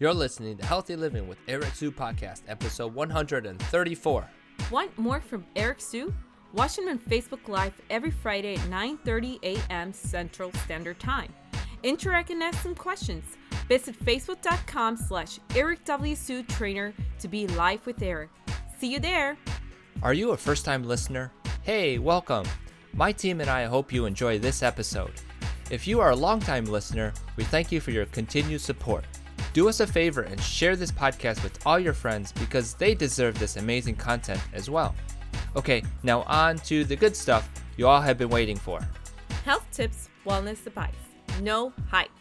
You're listening to Healthy Living with Eric Hsu Podcast, episode 134. Want more from Eric Hsu? Watch him on Facebook Live every Friday at 9:30 a.m. Central Standard Time. Interact and ask some questions. Visit facebook.com slash Eric W. Hsu Trainer to be live with Eric. See you there. Are you a first time listener? Hey, welcome. My team and I hope you enjoy this episode. If you are a long-time listener, we thank you for your continued support. Do us a favor and share this podcast with all your friends because they deserve this amazing content as well. Okay, now on to the good stuff you all have been waiting for. Health tips, wellness advice. No hype.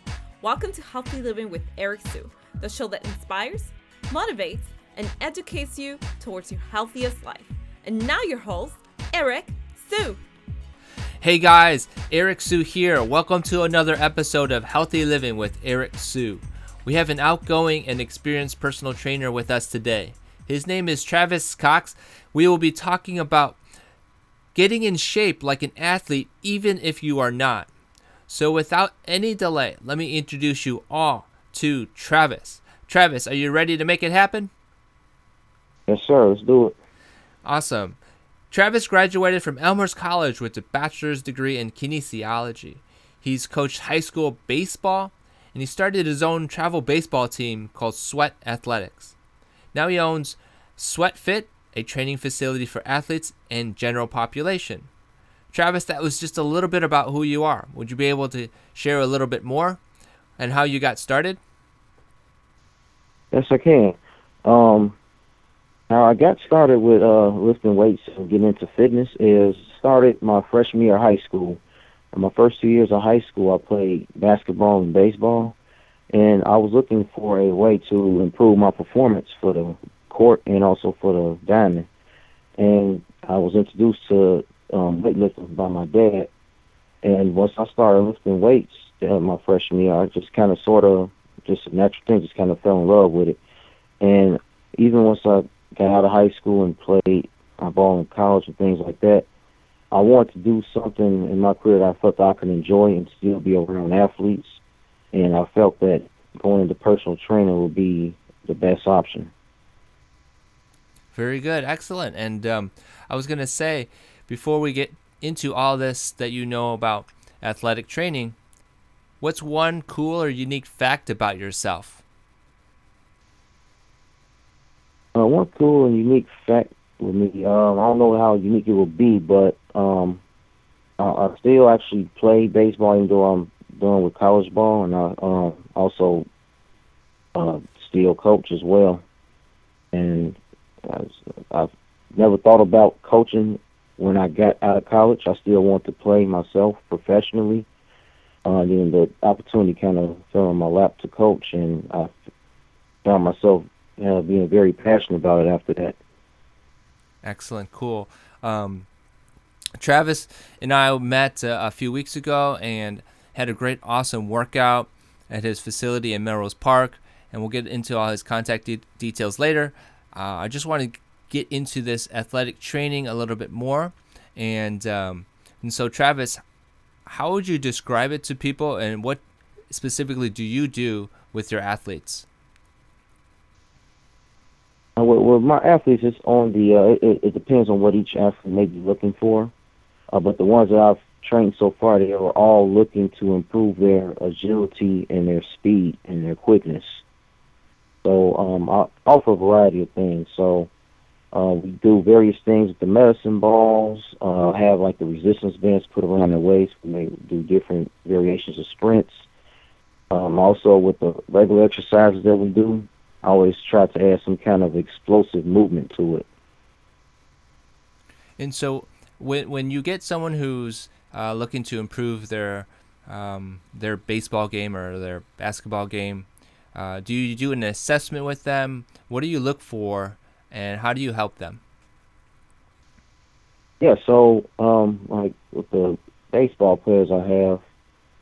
Welcome to Healthy Living with Eric Hsu, the show that inspires, motivates, and educates you towards your healthiest life. And now your host, Eric Hsu. Hey guys, Eric Hsu here. Welcome to another episode of Healthy Living with Eric Hsu. We have an outgoing and experienced personal trainer with us today. His name is Travis Cox. We will be talking about getting in shape like an athlete, even if you are not. So, without any delay, let me introduce you all to Travis. Travis, are you ready to make it happen? Yes, sir. Let's do it. Awesome. Travis graduated from Elmhurst College with a bachelor's degree in kinesiology. He's coached high school baseball, and he started his own travel baseball team called Sweat Athletics. Now he owns Sweatt Fit, a training facility for athletes and general population. Travis, that was just a little bit about who you are. Would you be able to share a little bit more and how you got started? Yes, I can. Um, how I got started with uh, lifting weights and getting into fitness is started my freshman year of high school. In my first two years of high school, I played basketball and baseball, and I was looking for a way to improve my performance for the court and also for the diamond. And I was introduced to um, weightlifting by my dad. And once I started lifting weights uh, my freshman year, I just kind of sort of, just a natural thing, just kind of fell in love with it. And even once I got out of high school and played uh, ball in college and things like that, I wanted to do something in my career that I felt that I could enjoy and still be around athletes. And I felt that going into personal training would be the best option. Very good, excellent. And um, I was going to say, before we get into all this that you know about athletic training, what's one cool or unique fact about yourself? Uh, one cool and unique fact with me, um, I don't know how unique it will be, but um, I, I still actually play baseball even though I'm done with college ball, and I um, also uh, still coach as well. And I, I've never thought about coaching when I got out of college. I still want to play myself professionally. Uh, then the opportunity kind of fell on my lap to coach, and I found myself uh, being very passionate about it after that. Excellent, cool. Um, Travis and I met uh, a few weeks ago and had a great, awesome workout at his facility in Melrose Park, and we'll get into all his contact de- details later. Uh, I just want to get into this athletic training a little bit more, and um, and so Travis, how would you describe it to people, and what specifically do you do with your athletes? With, with my athletes, it's on the. Uh, it, it depends on what each athlete may be looking for, uh, but the ones that I've trained so far, they are all looking to improve their agility and their speed and their quickness. So um, I offer a variety of things. So uh, we do various things with the medicine balls. Uh, have like the resistance bands put around their waist. We may do different variations of sprints. Um, also with the regular exercises that we do, I always try to add some kind of explosive movement to it. And so when when you get someone who's uh, looking to improve their um, their baseball game or their basketball game, uh, do you do an assessment with them? What do you look for, and how do you help them? Yeah, so um, like with the baseball players I have,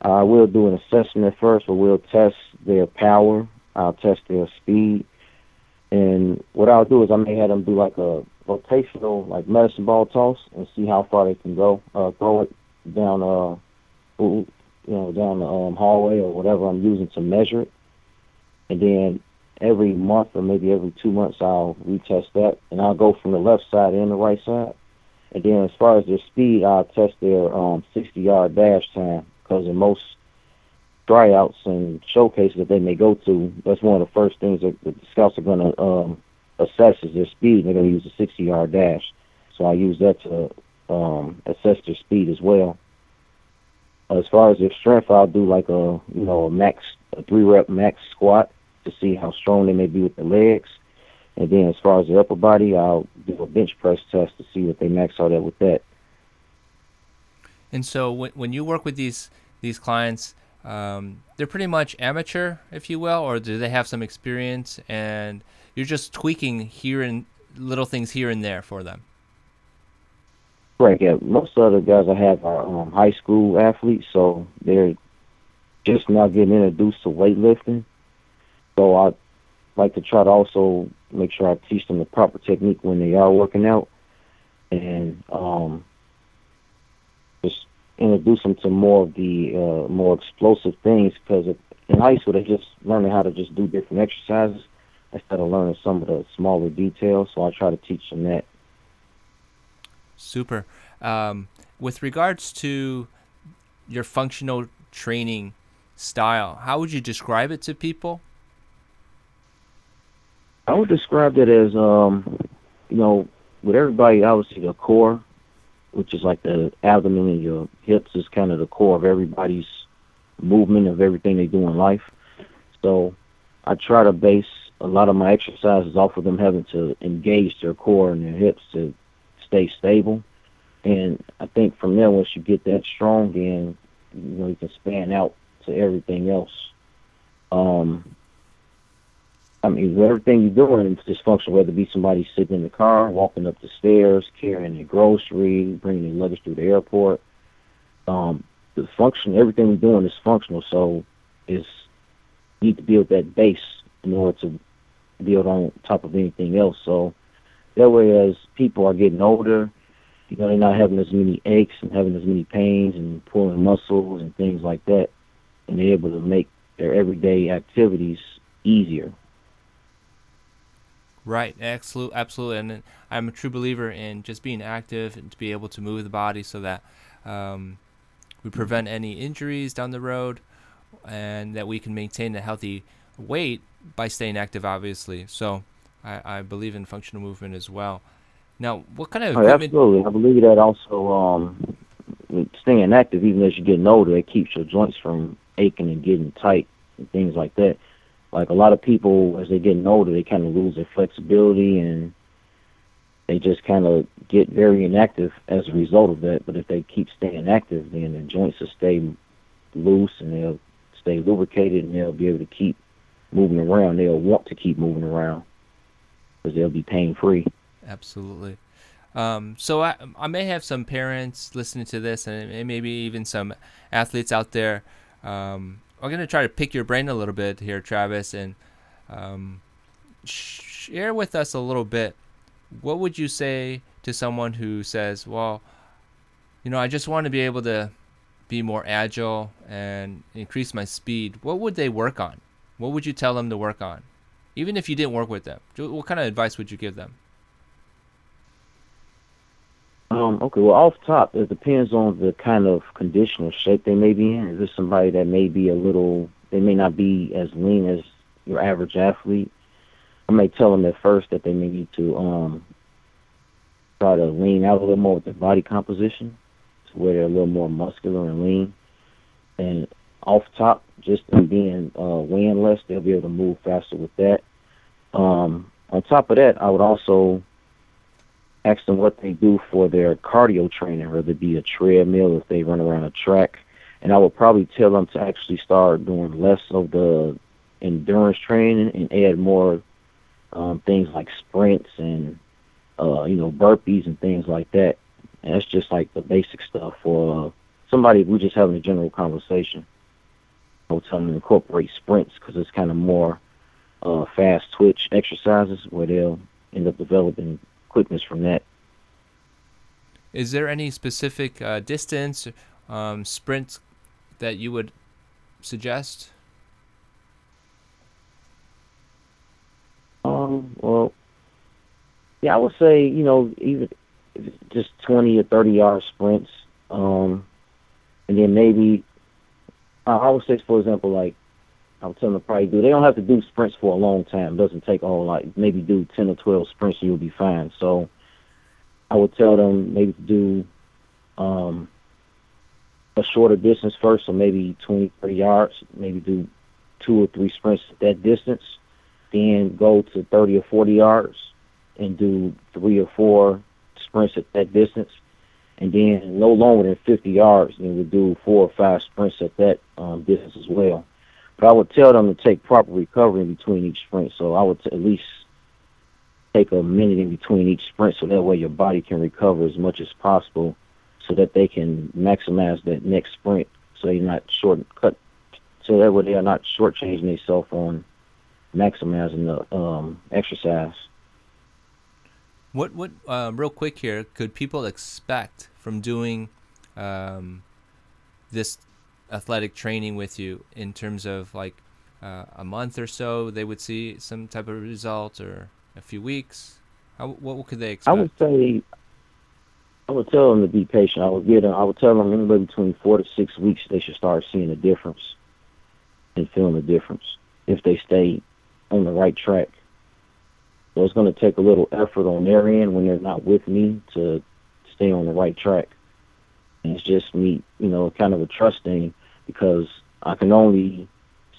I will do an assessment first, but we'll test their power. I'll test their speed, and what I'll do is I may have them do like a rotational, like medicine ball toss, and see how far they can go. Uh, throw it down, uh, you know, down the um, hallway or whatever I'm using to measure it, and then every month or maybe every two months I'll retest that, and I'll go from the left side and the right side. And then as far as their speed, I'll test their um, 60 yard dash time because in most tryouts and showcases that they may go to, that's one of the first things that the scouts are going to um, assess is their speed. They're going to use a 60 yard dash. So I use that to um, assess their speed as well. As far as their strength, I'll do like a you know a max a three rep max squat to see how strong they may be with the legs. And then as far as the upper body, I'll do a bench press test to see what they max out at with that. And so when when you work with these these clients, um, they're pretty much amateur, if you will, or do they have some experience and you're just tweaking here and little things here and there for them? Right. Yeah. Most of the guys I have are um, high school athletes, so they're just now getting introduced to weightlifting. So I like to try to also make sure I teach them the proper technique when they are working out, and um, introduce them to more of the uh, more explosive things. Because in high school, they're just learning how to just do different exercises instead of learning some of the smaller details. So I try to teach them that. Super. Um, with regards to your functional training style, how would you describe it to people? I would describe it as, um, you know, with everybody, obviously the core, which is like the abdomen and your hips, is kind of the core of everybody's movement of everything they do in life. So I try to base a lot of my exercises off of them having to engage their core and their hips to stay stable. And I think from there, once you get that strong, then you know you can span out to everything else. Um, I mean, everything you're doing is dysfunctional, whether it be somebody sitting in the car, walking up the stairs, carrying their grocery, bringing their luggage through the airport. Um, the function, everything we're doing is functional, so it's you need to build that base in order to build on top of anything else. So that way, as people are getting older, you know, they're not having as many aches and having as many pains and pulling muscles and things like that, and they're able to make their everyday activities easier. Right, absolutely, absolutely, and I'm a true believer in just being active and to be able to move the body so that um, we prevent any injuries down the road, and that we can maintain a healthy weight by staying active, obviously. So I, I believe in functional movement as well. Now, what kind of oh, absolutely, I believe that also um, staying active, even as you're getting older, it keeps your joints from aching and getting tight and things like that. Like a lot of people, as they're getting older, they kind of lose their flexibility and they just kind of get very inactive as a result of that. But if they keep staying active, then the joints will stay loose and they'll stay lubricated and they'll be able to keep moving around. They'll want to keep moving around because they'll be pain free. Absolutely. Um, so I, I may have some parents listening to this, and maybe even some athletes out there. Um, I'm gonna try to pick your brain a little bit here, Travis, and um, share with us a little bit. What would you say to someone who says, "Well, you know, I just want to be able to be more agile and increase my speed"? What would they work on? What would you tell them to work on? Even if you didn't work with them, what kind of advice would you give them? Um, okay, well, off top, it depends on the kind of condition or shape they may be in. Is this somebody that may be a little, they may not be as lean as your average athlete? I may tell them at first that they may need to um, try to lean out a little more with their body composition to where they're a little more muscular and lean. And off top, just in being uh, weighing less, they'll be able to move faster with that. Um, on top of that, I would also ask them what they do for their cardio training, whether it be a treadmill, if they run around a track. And I would probably tell them to actually start doing less of the endurance training and add more um, things like sprints and uh, you know burpees and things like that. And that's just like the basic stuff for uh, somebody. We're just having a general conversation. I would tell them to incorporate sprints because it's kind of more uh, fast twitch exercises where they'll end up developing quickness from that. Is there any specific uh, distance um, sprint that you would suggest? Um, well, yeah, I would say you know even just twenty or thirty yard sprints. Um, and then maybe I would say, for example, like I would tell them probably do. They don't have to do sprints for a long time. It doesn't take all like maybe do ten or twelve sprints and you'll be fine. So I would tell them maybe to do um, a shorter distance first, so maybe 20, 30 yards. Maybe do two or three sprints at that distance. Then go to 30 or 40 yards and do three or four sprints at that distance. And then no longer than 50 yards, then we do four or five sprints at that um, distance as well. But I would tell them to take proper recovery in between each sprint. So I would t- at least take a minute in between each sprint so that way your body can recover as much as possible so that they can maximize that next sprint so you're not short cut so that way they are not shortchanging themselves on maximizing the um, exercise. What what uh, real quick here could people expect from doing um, this athletic training with you in terms of like uh, a month or so they would see some type of result or a few weeks How, what could they expect I would say I would tell them to be patient. I would get them. I would tell them anywhere between four to six weeks they should start seeing a difference and feeling a difference if they stay on the right track. So it's going to take a little effort on their end when they're not with me to stay on the right track. And it's just me, you know, kind of a trust thing because I can only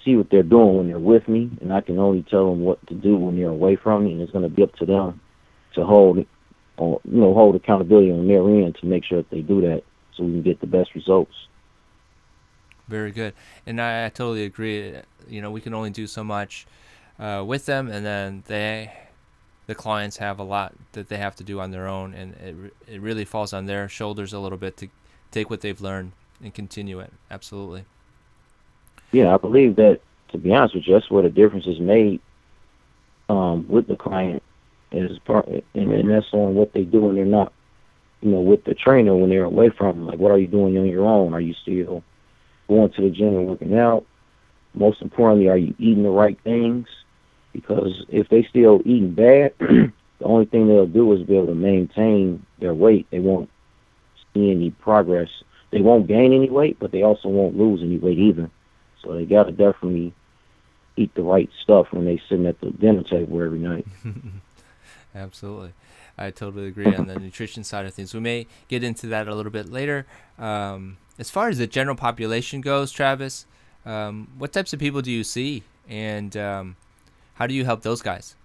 see what they're doing when they're with me, and I can only tell them what to do when they're away from me, and it's going to be up to them to hold or you know hold accountability on their end to make sure that they do that so we can get the best results. Very good, and I, I totally agree. You know, we can only do so much uh, with them, and then they, the clients, have a lot that they have to do on their own, and it it really falls on their shoulders a little bit to take what they've learned and continue it. Absolutely. Yeah, I believe that. To be honest with you, that's where the difference is made um, with the client is part, and, and that's on what they do when they're not, you know, with the trainer when they're away from them. Like, what are you doing on your own? Are you still going to the gym and working out? Most importantly, are you eating the right things? Because if they still eating bad, the only thing they'll do is be able to maintain their weight. They won't see any progress. They won't gain any weight, but they also won't lose any weight either. So they got to definitely eat the right stuff when they sitting at the dinner table every night. Absolutely. I totally agree on the nutrition side of things. We may get into that a little bit later. Um, as far as the general population goes, Travis, um, what types of people do you see, and um, how do you help those guys?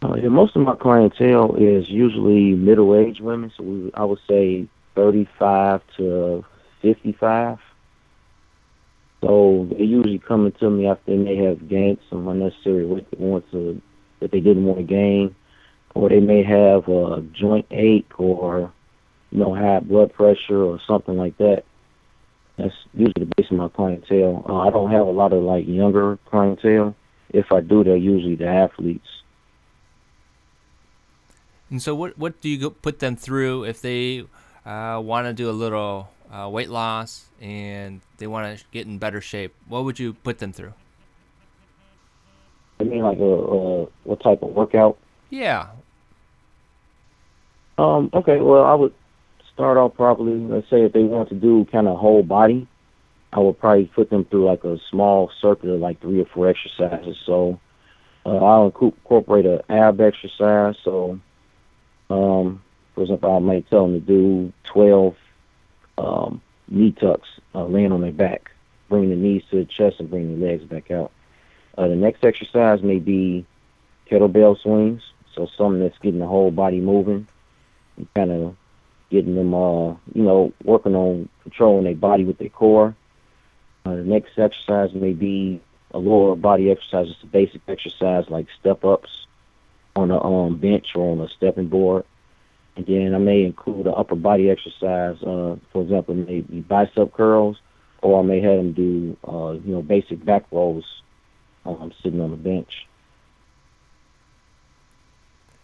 Uh, yeah, most of my clientele is usually middle-aged women, so we, I would say 35 to 55. So they're usually coming to me after they may have gained some unnecessary weight they want to that they didn't want to gain, or they may have a joint ache or you know high blood pressure or something like that. That's usually the base of my clientele. Uh, I don't have a lot of like younger clientele. If I do, they're usually the athletes. And so, what what do you put them through if they uh, want to do a little uh, weight loss and they want to get in better shape? What would you put them through? I mean, like a, a what type of workout? Yeah. Um. Okay. Well, I would start off probably. Let's say if they want to do kind of whole body, I would probably put them through like a small circuit of like three or four exercises. So uh, I'll incorporate an ab exercise. So, um, for example, I might tell them to do 12 um, knee tucks, uh, laying on their back, bring the knees to the chest and bring the legs back out. Uh, the next exercise may be kettlebell swings, so something that's getting the whole body moving, and kind of getting them, uh, you know, working on controlling their body with their core. Uh, the next exercise may be a lower body exercise, just a basic exercise like step ups on a um, bench or on a stepping board. And then I may include an upper body exercise, uh, for example, maybe bicep curls, or I may have them do, uh, you know, basic back rolls um, sitting on the bench.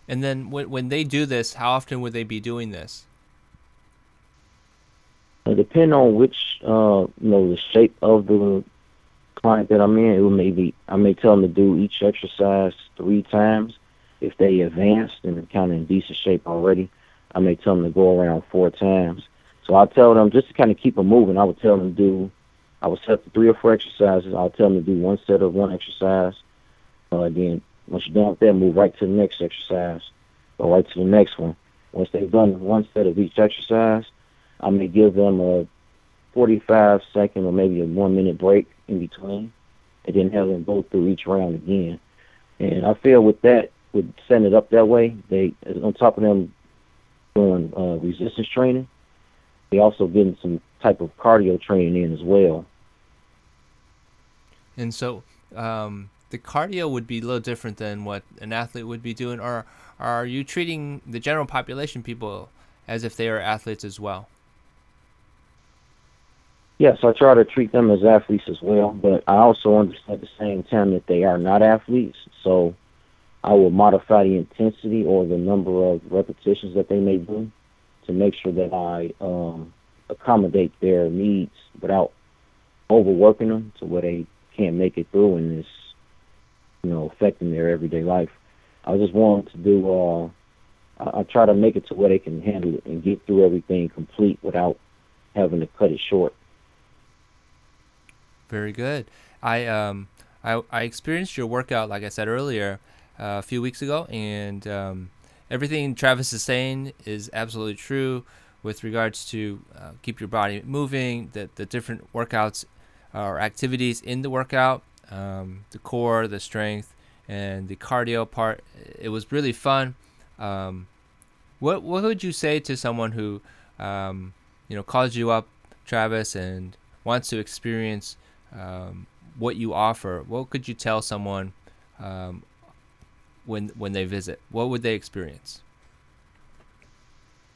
And then when when they do this, how often would they be doing this? It depends on which, uh, you know, the shape of the client that I'm in, it will maybe I may tell them to do each exercise three times. If they advanced and kind of in decent shape already, I may tell them to go around four times. So I tell them just to kind of keep them moving. I would tell them to do. I would set the three or four exercises. I'll tell them to do one set of one exercise. Uh, then once you're done with that, move right to the next exercise. Go right to the next one. Once they've done one set of each exercise, I may give them a 45 second or maybe a one minute break in between, and then have them go through each round again. And I feel with that, with setting it up that way, they on top of them doing uh, resistance training, they also getting some type of cardio training in as well. And so, um, the cardio would be a little different than what an athlete would be doing, or are you treating the general population people as if they are athletes as well? Yes, I try to treat them as athletes as well, but I also understand at the same time that they are not athletes. So I will modify the intensity or the number of repetitions that they may do to make sure that I um, accommodate their needs without overworking them to where they can't make it through and it's you know affecting their everyday life. I just want to do. Uh, I, I try to make it to where they can handle it and get through everything complete without having to cut it short. Very good. I um I I experienced your workout like I said earlier uh, a few weeks ago, and um, everything Travis is saying is absolutely true with regards to uh, keep your body moving, the the different workouts or activities in the workout, um, the core, the strength, and the cardio part. It was really fun. Um, what what would you say to someone who um, you know calls you up, Travis, and wants to experience um, what you offer? What could you tell someone um, when when they visit? What would they experience?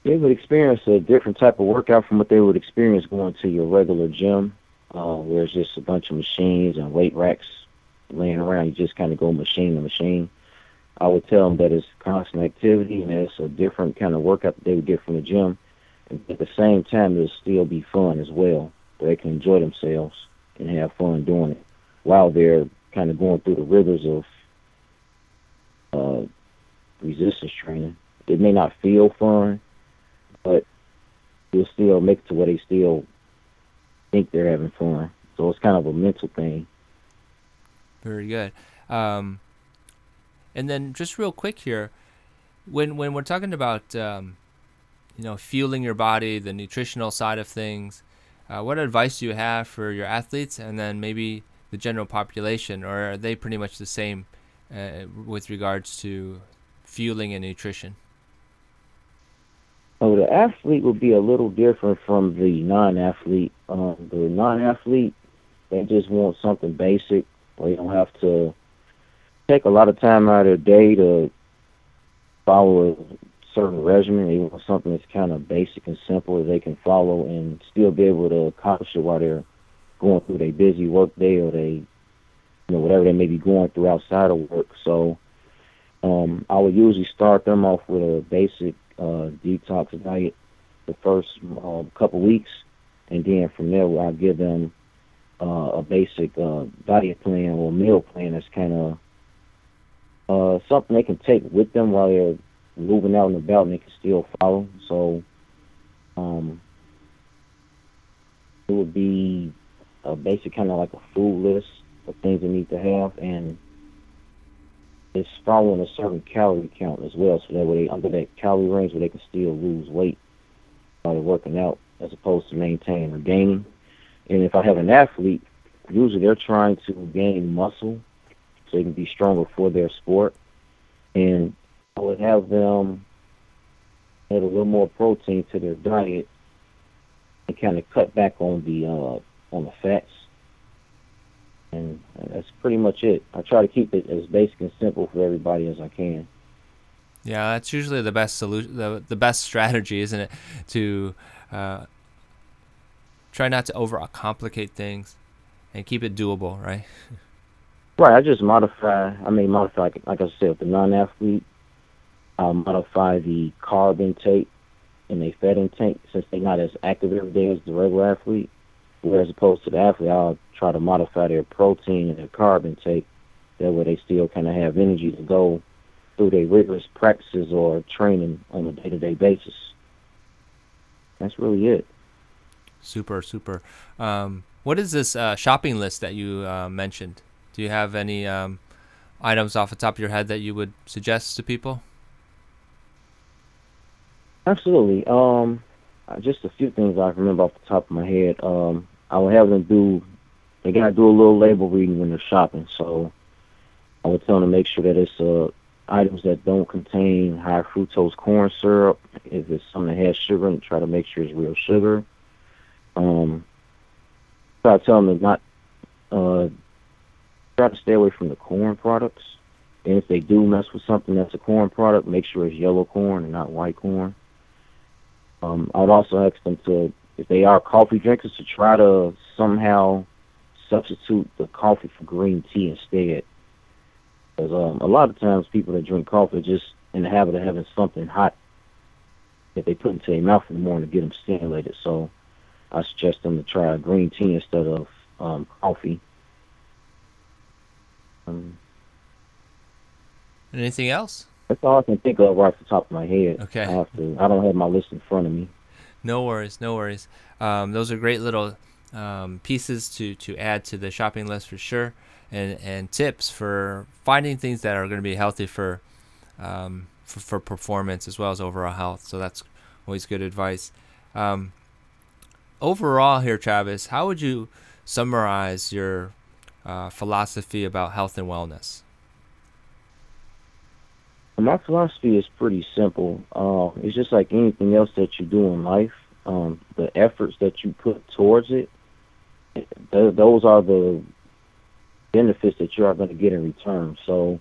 They would experience a different type of workout from what they would experience going to your regular gym, uh, where it's just a bunch of machines and weight racks laying around. You just kind of go machine to machine. I would tell them that it's constant activity and it's a different kind of workout that they would get from the gym. And at the same time, it'll still be fun as well. They can enjoy themselves and have fun doing it while they're kind of going through the rigors of uh, resistance training. It may not feel fun, but you'll still make it to where they still think they're having fun. So it's kind of a mental thing. Very good. Um, and then just real quick here, when when we're talking about um, you know fueling your body, the nutritional side of things, uh, what advice do you have for your athletes, and then maybe the general population, or are they pretty much the same uh, with regards to fueling and nutrition? Oh, the athlete would be a little different from the non-athlete. Um, the non-athlete, they just want something basic you don't have to take a lot of time out of their day to follow a certain regimen. They want something that's kind of basic and simple that they can follow and still be able to accomplish it while they're going through their busy work day or they, you know, whatever they may be going through outside of work. So um, I would usually start them off with a basic uh, detox diet the first uh, couple weeks, and then from there I'll give them uh, a basic uh, diet plan or meal plan that's kind of uh, something they can take with them while they're moving out and about and they can still follow. So um, it would be a basic kind of like a food list of things they need to have and it's following a certain calorie count as well so that way they under that calorie range where they can still lose weight they're working out as opposed to maintaining or gaining. And if I have an athlete, usually they're trying to gain muscle so they can be stronger for their sport. And I would have them add a little more protein to their diet and kind of cut back on the uh, on the fats. And that's pretty much it. I try to keep it as basic and simple for everybody as I can. Yeah, that's usually the best solution, the, the best strategy, isn't it? To uh, try not to overcomplicate things and keep it doable, right? Right. I just modify. I mean, modify like, like I said, with the non-athlete, I'll modify the carb intake and the fat intake since they're not as active every day as the regular athlete. Whereas opposed to the athlete, I'll try to modify their protein and their carb intake. That way they still kind of have energy to go through their rigorous practices or training on a day-to-day basis. That's really it. Super, super. Um, what is this uh, shopping list that you uh, mentioned? Do you have any um, items off the top of your head that you would suggest to people? Absolutely. Um, just a few things I remember off the top of my head. Um, I would have them do. They gotta do a little label reading when they're shopping. So I would tell them to make sure that it's uh, items that don't contain high fructose corn syrup. If it's something that has sugar, and try to make sure it's real sugar. Um, try to tell them to not uh, try to stay away from the corn products. And if they do mess with something that's a corn product, make sure it's yellow corn and not white corn. Um, I would also ask them to, if they are coffee drinkers, to try to somehow substitute the coffee for green tea instead. Because um, a lot of times people that drink coffee are just in the habit of having something hot that they put into their mouth in the morning to get them stimulated. So I suggest them to try green tea instead of um, coffee. Um, Anything else? That's all I can think of right off the top of my head. Okay. I have to. I don't have my list in front of me. No worries, no worries. Um, those are great little um, pieces to, to add to the shopping list for sure, and and tips for finding things that are going to be healthy for, um, for for performance as well as overall health. So that's always good advice. Um, overall, here, Travis, how would you summarize your uh, philosophy about health and wellness? My philosophy is pretty simple. Uh, it's just like anything else that you do in life. Um, the efforts that you put towards it, th- those are the benefits that you are going to get in return. So,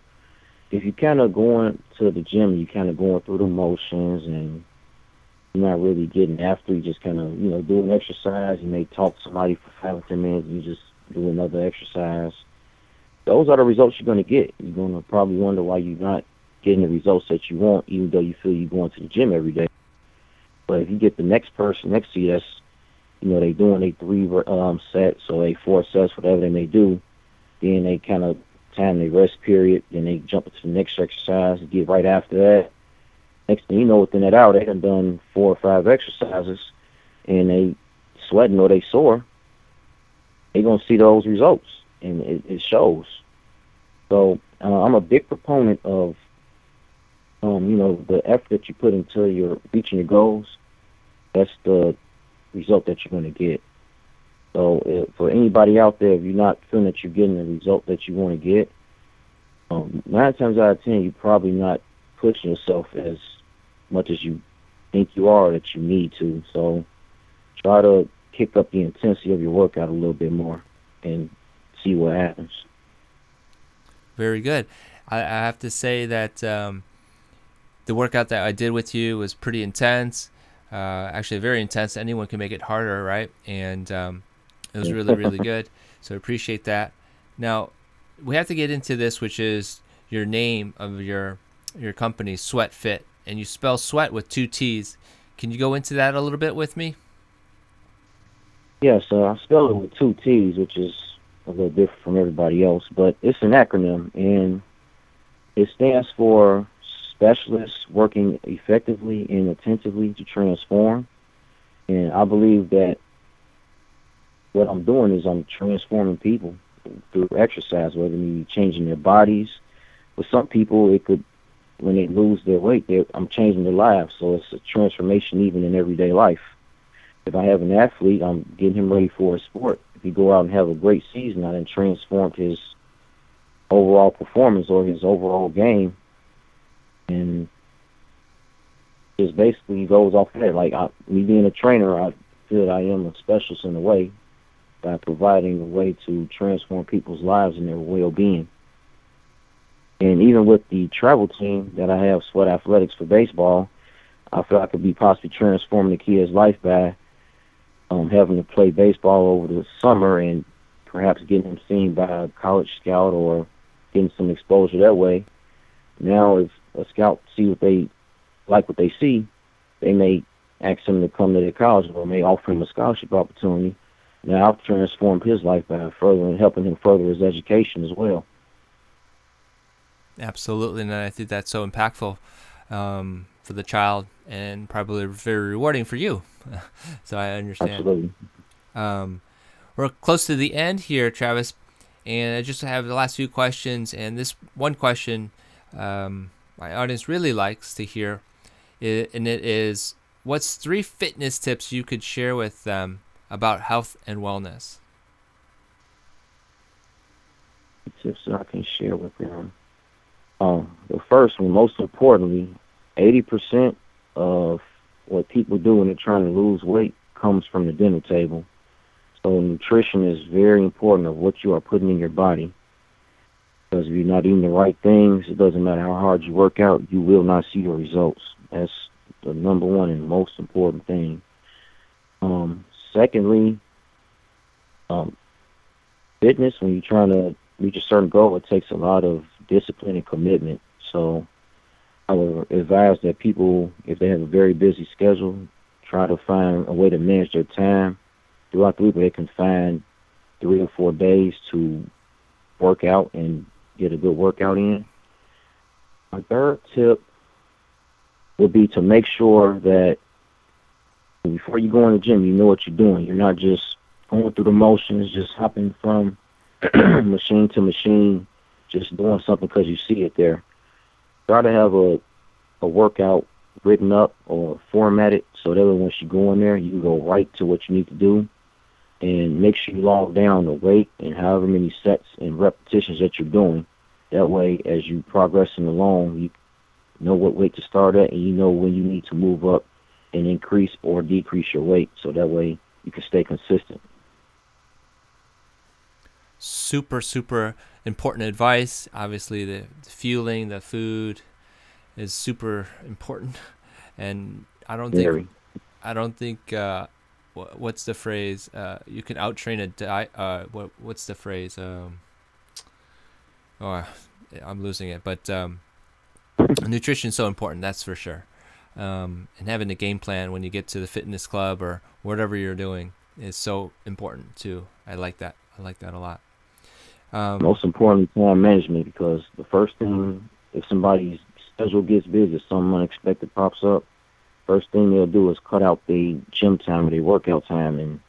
if you kind of going to the gym, you kind of going through the motions, and you're not really getting after. You just kind of you know do an exercise. You may talk to somebody for five or ten minutes. And you just do another exercise. Those are the results you're going to get. You're going to probably wonder why you're not getting the results that you want, even though you feel you're going to the gym every day. But if you get the next person next to you that's, you know, they doing a three um, sets or a four sets, whatever they may do, then they kind of time their rest period, then they jump into the next exercise and get right after that. Next thing you know, within that hour, they have done four or five exercises, and they sweating or they sore. They're gonna see those results, and it, it shows. So uh, I'm a big proponent of um, you know, the effort that you put into your reaching your goals, that's the result that you're going to get. So if, for anybody out there, if you're not feeling that you're getting the result that you want to get, um, nine times out of ten, you're probably not pushing yourself as much as you think you are that you need to. So try to kick up the intensity of your workout a little bit more and see what happens. Very good. I, I have to say that um, the workout that I did with you was pretty intense. Uh, actually, very intense. Anyone can make it harder, right? And um, it was really, really good. So appreciate that. Now, we have to get into this, which is your name of your your company, Sweatt Fit, and you spell sweat with two T's. Can you go into that a little bit with me? Yes, uh, I spell it with two T's, which is a little different from everybody else, but it's an acronym, and it stands for specialists working effectively and attentively to transform. And I believe that what I'm doing is I'm transforming people through exercise, whether it be changing their bodies. With some people, it could, when they lose their weight, I'm changing their lives. So it's a transformation even in everyday life. If I have an athlete, I'm getting him ready for a sport. If he go out and have a great season, I then transformed his overall performance or his overall game and just basically goes off of that. Like I, me being a trainer, I feel I am a specialist in a way by providing a way to transform people's lives and their well-being. And even with the travel team that I have, Sweat Athletics for baseball, I feel I could be possibly transforming the kid's life by um, having to play baseball over the summer and perhaps getting him seen by a college scout or getting some exposure that way. Now, if a scout see what they like what they see, they may ask him to come to their college or may offer him a scholarship opportunity. now I've transformed his life by furthering helping him further his education as well. Absolutely, and I think that's so impactful um, for the child and probably very rewarding for you. so I understand. Absolutely. Um, we're close to the end here, Travis, and I just have the last few questions. And this one question um, my audience really likes to hear, and it is, what's three fitness tips you could share with them about health and wellness? Tips that I can share with them. Um, the first one, most importantly, 80% of what people do when they're trying to lose weight comes from the dinner table. So nutrition is very important of what you are putting in your body. Because if you're not eating the right things, it doesn't matter how hard you work out, you will not see your results. That's the number one and most important thing. Um, secondly, um, fitness, when you're trying to reach a certain goal, it takes a lot of discipline and commitment. So I would advise that people, if they have a very busy schedule, try to find a way to manage their time throughout the week where they can find three or four days to work out and get a good workout in. My third tip would be to make sure that before you go in the gym, you know what you're doing. You're not just going through the motions, just hopping from machine to machine, just doing something because you see it there. Try to have a a workout written up or formatted so that once you go in there, you can go right to what you need to do, and make sure you log down the weight and however many sets and repetitions that you're doing. That way, as you progressing along, you know what weight to start at, and you know when you need to move up and increase or decrease your weight. So that way, you can stay consistent super super important advice obviously the, the fueling the food is super important and i don't Very. think i don't think uh, what's the phrase uh, you can outtrain a diet uh, what, what's the phrase um, oh i'm losing it but um, nutrition is so important that's for sure. Um, and having a game plan when you get to the fitness club or whatever you're doing is so important too. I like that i like that a lot. Um, Most importantly, time management because the first thing, if somebody's schedule gets busy, something unexpected pops up, first thing they'll do is cut out the gym time or the workout time and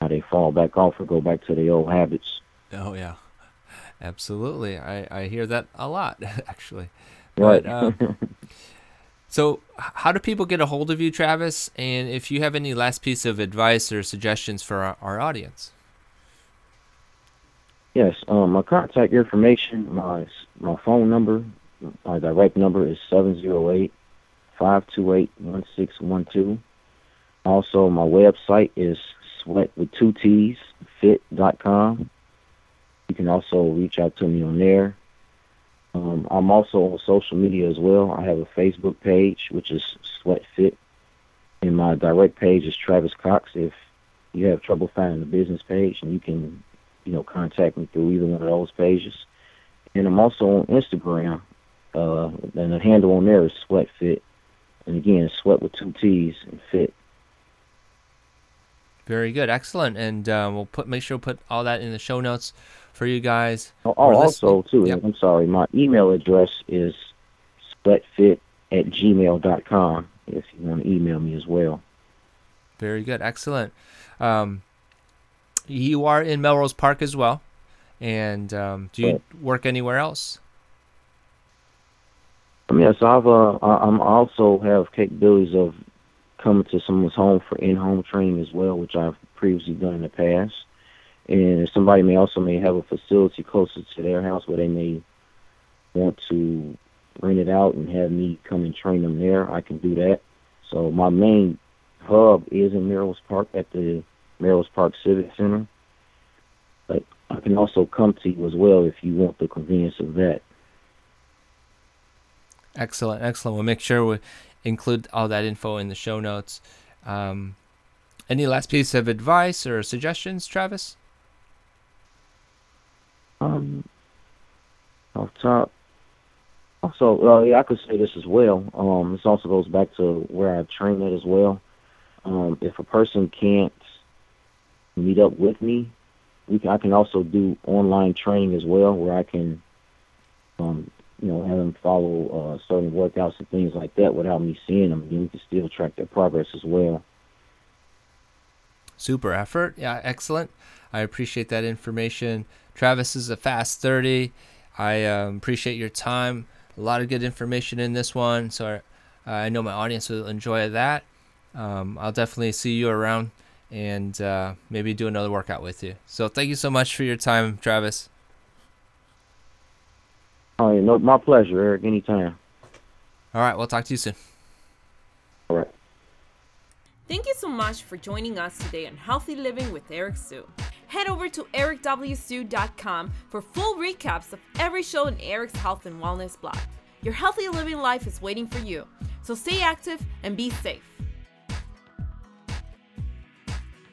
how they fall back off or go back to their old habits. Oh yeah, absolutely. I I hear that a lot actually. Right. But, um, so, how do people get a hold of you, Travis? And if you have any last piece of advice or suggestions for our, our audience? Yes, um, my contact information, my my phone number, my direct number is seven zero eight five two eight one six one two. Also, my website is sweat with two T's fit.com. You can also reach out to me on there. Um, I'm also on social media as well. I have a Facebook page, which is Sweatt Fit, and my direct page is Travis Cox. If you have trouble finding the business page, and you can you know, contact me through either one of those pages. And I'm also on Instagram, uh, and the handle on there is Sweatt Fit. And again, Sweat with two T's and Fit. Very good, excellent, and uh, we'll put make sure we put all that in the show notes for you guys. Oh, oh also too, yep. I'm sorry, my email address is sweatfit at gmail.com if you want to email me as well. Very good, excellent. Um, you are in Melrose Park as well. And um, do you work anywhere else? Um, yes, I've uh, I'm also have capabilities of coming to someone's home for in-home training as well, which I've previously done in the past. And somebody may also may have a facility closer to their house where they may want to rent it out and have me come and train them there. I can do that. So my main hub is in Melrose Park at the Melrose Park Civic Center. But I can also come to you as well if you want the convenience of that. Excellent, excellent. We'll make sure we include all that info in the show notes. Um, any last piece of advice or suggestions, Travis? Um, off top. Also, yeah, I could say this as well. Um, this also goes back to where I train at as well. Um, if a person can't meet up with me. We can, I can also do online training as well, where I can, um, you know, have them follow uh, certain workouts and things like that without me seeing them. We can still track their progress as well. Super effort. Yeah, excellent. I appreciate that information. Travis is a fast 30. I um, appreciate your time. A lot of good information in this one. So I, I know my audience will enjoy that. Um, I'll definitely see you around and uh, maybe do another workout with you. So thank you so much for your time, Travis. Oh, yeah, no, my pleasure, Eric. Anytime. All right, we'll talk to you soon. All right. Thank you so much for joining us today on Healthy Living with Eric Hsu. Head over to ericwhsu.com for full recaps of every show in Eric's Health and Wellness blog. Your healthy living life is waiting for you, so stay active and be safe.